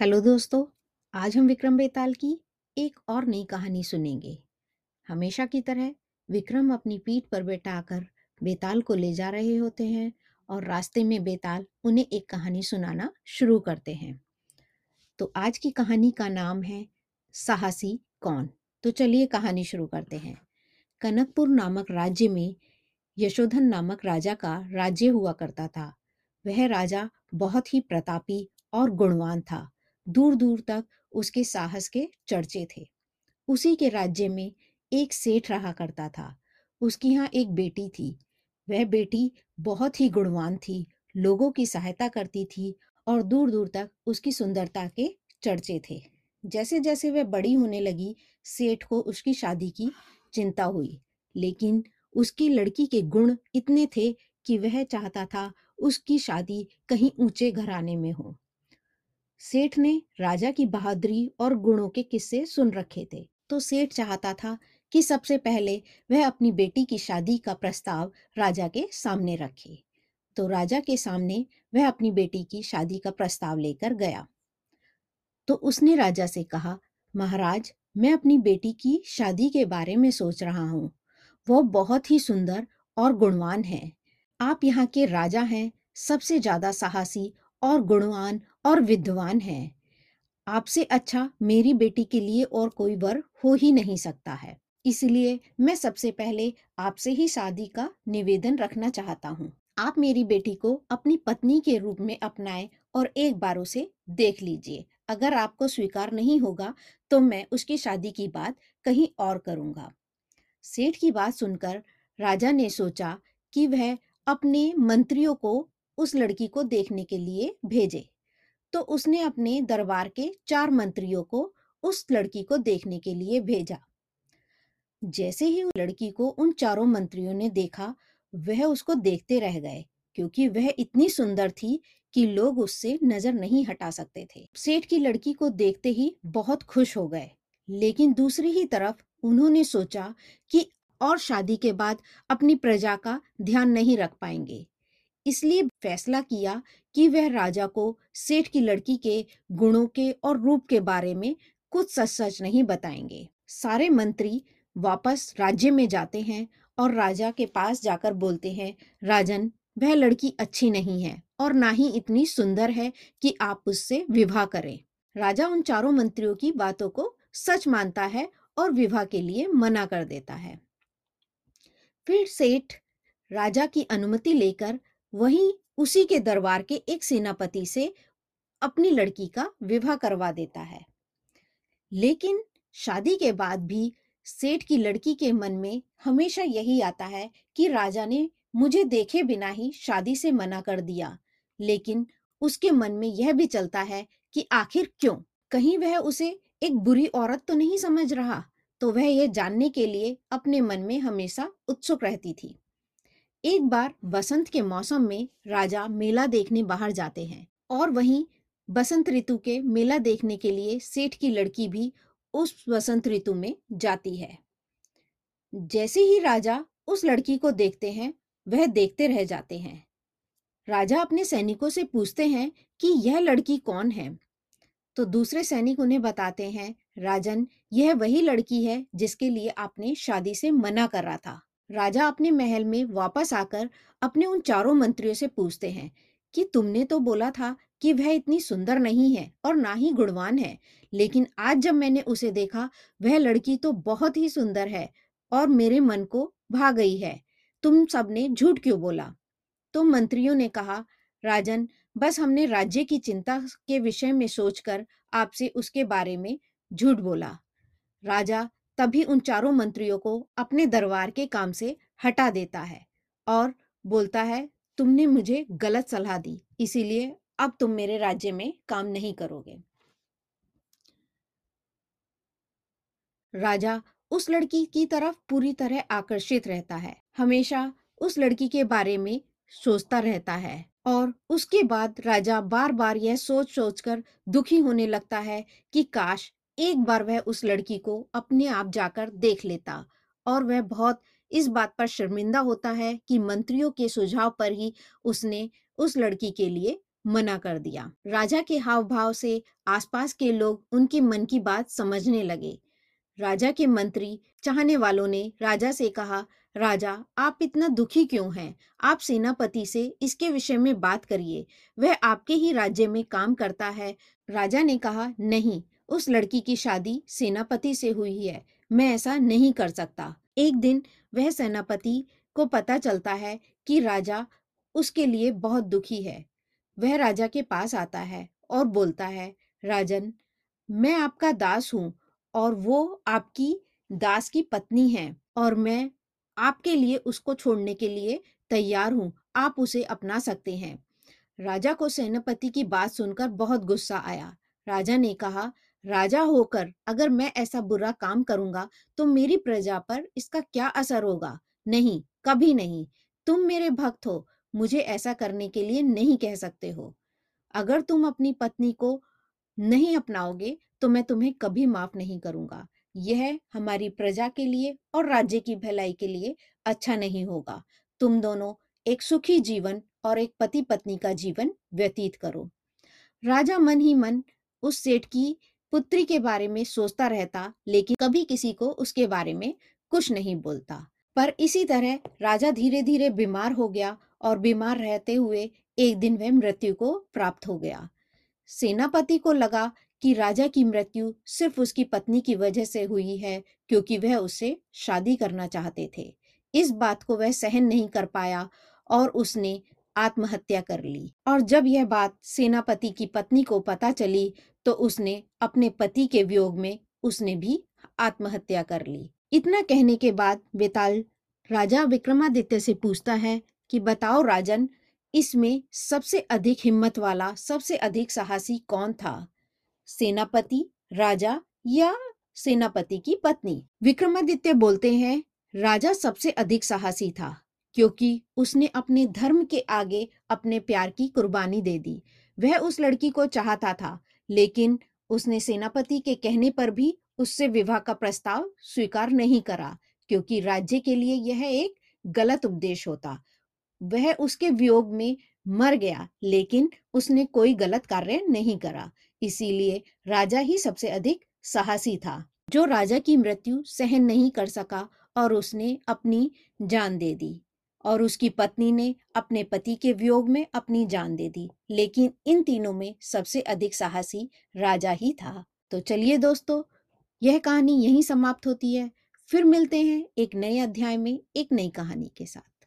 Hello दोस्तों, आज हम विक्रम बेताल की एक और नई कहानी सुनेंगे। हमेशा की तरह विक्रम अपनी पीठ पर बैठाकर बेताल को ले जा रहे होते हैं और रास्ते में बेताल उन्हें एक कहानी सुनाना शुरू करते हैं। तो आज की कहानी का नाम है, साहसी कौन? तो चलिए कहानी शुरू करते हैं। कनकपुर नामक राज्य में यशोधन नामक राजा का राज्य हुआ करता था। वह राजा बहुत ही प्रतापी और गुणवान था। दूर दूर तक उसके साहस के चर्चे थे। उसी के राज्य में एक सेठ रहा करता था। उसकी यहाँ एक बेटी थी। वह बेटी बहुत ही गुणवान थी, लोगों की सहायता करती थी और दूर दूर तक उसकी सुंदरता के चर्चे थे। जैसे जैसे वह बड़ी होने लगी, सेठ को उसकी शादी की चिंता हुई। लेकिन उसकी लड़की के गुण इतने थे कि वह चाहता था उसकी शादी कहीं ऊँचे घराने में हो। सेठ ने राजा की बहादुरी और गुणों के किस्से सुन रखे थे। तो सेठ चाहता था कि सबसे पहले वह अपनी बेटी की शादी का प्रस्ताव राजा के सामने रखे। तो राजा के सामने वह अपनी बेटी की शादी का प्रस्ताव लेकर गया। तो उसने राजा से कहा, महाराज, मैं अपनी बेटी की शादी के बारे में सोच रहा हूँ। वो बहुत ही सुंदर और गुणवान है। आप यहाँ के राजा हैं, सबसे ज़्यादा साहसी और गुणवान और विद्वान है। आपसे अच्छा मेरी बेटी के लिए और कोई वर हो ही नहीं सकता है। इसलिए मैं सबसे पहले आपसे ही शादी का निवेदन रखना चाहता हूँ। आप मेरी बेटी को अपनी पत्नी के रूप में अपनाए और एक बार उसे देख लीजिए। अगर आपको स्वीकार नहीं होगा तो मैं उसकी शादी की बात कहीं और करूँगा। सेठ की बात सुनकर राजा ने सोचा कि वह अपने मंत्रियों को उस लड़की को देखने के लिए भेजे। तो उसने अपने दरबार के चार मंत्रियों को उस लड़की को देखने के लिए भेजा। जैसे ही उस लड़की को उन चारों मंत्रियों ने देखा, वह उसको देखते रह गए, क्योंकि वह इतनी सुंदर थी कि लोग उससे नज़र नहीं हटा सकते थे। सेठ की लड़की को देखते ही बहुत खुश हो गए, लेकिन दूसरी ही तरफ़ उन्होंने सोचा कि और शादी के बाद अपनी प्रजा का ध्यान नहीं रख पाएँगे। इसलिए फैसला किया कि वह राजा को सेठ की लड़की के गुणों के और रूप के बारे में कुछ सच सच नहीं बताएँगे। सारे मंत्री वापस राज्य में जाते हैं और राजा के पास जाकर बोलते हैं, राजन, वह लड़की अच्छी नहीं है और ना ही इतनी सुंदर है कि आप उससे विवाह करें। राजा उन चारों मंत्रियों की बातों को सच मानता है और विवाह के लिए मना कर देता है। फिर सेठ राजा की अनुमति लेकर वहीं उसी के दरबार के एक सेनापति से अपनी लड़की का विवाह करवा देता है। लेकिन शादी के बाद भी सेठ की लड़की के मन में हमेशा यही आता है कि राजा ने मुझे देखे बिना ही शादी से मना कर दिया। लेकिन उसके मन में यह भी चलता है कि आखिर क्यों? कहीं वह उसे एक बुरी औरत तो नहीं समझ रहा? तो वह यह जानने के लिए अपने मन में हमेशा उत्सुक रहती थी। एक बार बसंत के मौसम में राजा मेला देखने बाहर जाते हैं और वहीं बसंत ऋतु के मेला देखने के लिए सेठ की लड़की भी उस बसंत ऋतु में जाती है। जैसे ही राजा उस लड़की को देखते हैं, वह देखते रह जाते हैं। राजा अपने सैनिकों से पूछते हैं कि यह लड़की कौन है? तो दूसरे सैनिक उन्हें बताते हैं, राजन, यह वही लड़की है जिसके लिए आपने शादी से मना कर रहा था। राजा अपने महल में वापस आकर अपने उन चारों मंत्रियों से पूछते हैं कि तुमने तो बोला था कि वह इतनी सुंदर नहीं है और ना ही गुणवान है, लेकिन आज जब मैंने उसे देखा, वह लड़की तो बहुत ही सुंदर है और मेरे मन को भा गई है। तुम सबने झूठ क्यों बोला? तो मंत्रियों ने कहा, राजन, बस हमने राज्य की चिंता के विषय में सोचकर आपसे उसके बारे में झूठ बोला। राजा तभी उन चारों मंत्रियों को अपने दरबार के काम से हटा देता है और बोलता है, तुमने मुझे गलत सलाह दी, इसीलिए अब तुम मेरे राज्य में काम नहीं करोगे। राजा उस लड़की की तरफ़ पूरी तरह आकर्षित रहता है। हमेशा उस लड़की के बारे में सोचता रहता है और उसके बाद राजा बार बार यह सोच सोच कर दुखी होने लगता है कि काश एक बार वह उस लड़की को अपने आप जाकर देख लेता और वह बहुत इस बात पर शर्मिंदा होता है कि मंत्रियों के सुझाव पर ही उसने उस लड़की के लिए मना कर दिया। राजा के हाव भाव से आसपास के लोग उनकी मन की बात समझने लगे। राजा के मंत्री चाहने वालों ने राजा से कहा, राजा, आप इतना दुखी क्यों हैं? आप सेनापति से इसके विषय में बात करिए। वह आपके ही राज्य में काम करता है। राजा ने कहा, नहीं उस लड़की की शादी सेनापति से हुई है। मैं ऐसा नहीं कर सकता। एक दिन वह सेनापति को पता चलता है कि राजा उसके लिए बहुत दुखी है। वह राजा के पास आता है और बोलता है, राजन, मैं आपका दास हूँ और वो आपकी दास की पत्नी है और मैं आपके लिए उसको छोड़ने के लिए तैयार हूँ। आप उसे अपना सकते हैं। राजा को सेनापति की बात सुनकर बहुत गुस्सा आया। राजा ने कहा राजा होकर अगर मैं ऐसा बुरा काम करूँगा तो मेरी प्रजा पर इसका क्या असर होगा? नहीं, कभी नहीं। तुम मेरे भक्त हो, मुझे ऐसा करने के लिए नहीं कह सकते हो। अगर तुम अपनी पत्नी को नहीं अपनाओगे तो मैं तुम्हें कभी माफ़ नहीं करूँगा। यह हमारी प्रजा के लिए और राज्य की भलाई के लिए अच्छा नहीं होगा। तुम दोनों एक सुखी जीवन और एक पति पत्नी का जीवन व्यतीत करो। राजा मन ही मन उस सेठ की पुत्री के बारे में सोचता रहता, लेकिन कभी किसी को उसके बारे में कुछ नहीं बोलता। पर इसी तरह राजा धीरे धीरे बीमार हो गया और बीमार रहते हुए एक दिन वह मृत्यु को प्राप्त हो गया। सेनापति को लगा कि राजा की मृत्यु सिर्फ़ उसकी पत्नी की वजह से हुई है, क्योंकि वह उससे शादी करना चाहते थे। इस बात को वह सहन नहीं कर पाया और उसने आत्महत्या कर ली। और जब यह बात सेनापति की पत्नी को पता चली तो उसने अपने पति के वियोग में उसने भी आत्महत्या कर ली। इतना कहने के बाद बेताल राजा विक्रमादित्य से पूछता है कि, बताओ राजन, इसमें सबसे अधिक हिम्मत वाला, सबसे अधिक साहसी कौन था? सेनापति, राजा या सेनापति की पत्नी? विक्रमादित्य बोलते हैं, राजा सबसे अधिक साहसी था। क्योंकि उसने अपने धर्म के आगे अपने प्यार की कुर्बानी दे दी। वह उस लड़की को चाहता था, लेकिन उसने सेनापति के कहने पर भी उससे विवाह का प्रस्ताव स्वीकार नहीं करा, क्योंकि राज्य के लिए यह एक गलत उपदेश होता। वह उसके वियोग में मर गया, लेकिन उसने कोई गलत कार्य नहीं करा। इसीलिए राजा ही सबसे अधिक साहसी था, जो राजा की मृत्यु सहन नहीं कर सका और उसने अपनी जान दे दी। और उसकी पत्नी ने अपने पति के वियोग में अपनी जान दे दी। लेकिन इन तीनों में सबसे अधिक साहसी राजा ही था। तो चलिए दोस्तों, यह कहानी यहीं समाप्त होती है। फिर मिलते हैं एक नए अध्याय में, एक नई कहानी के साथ।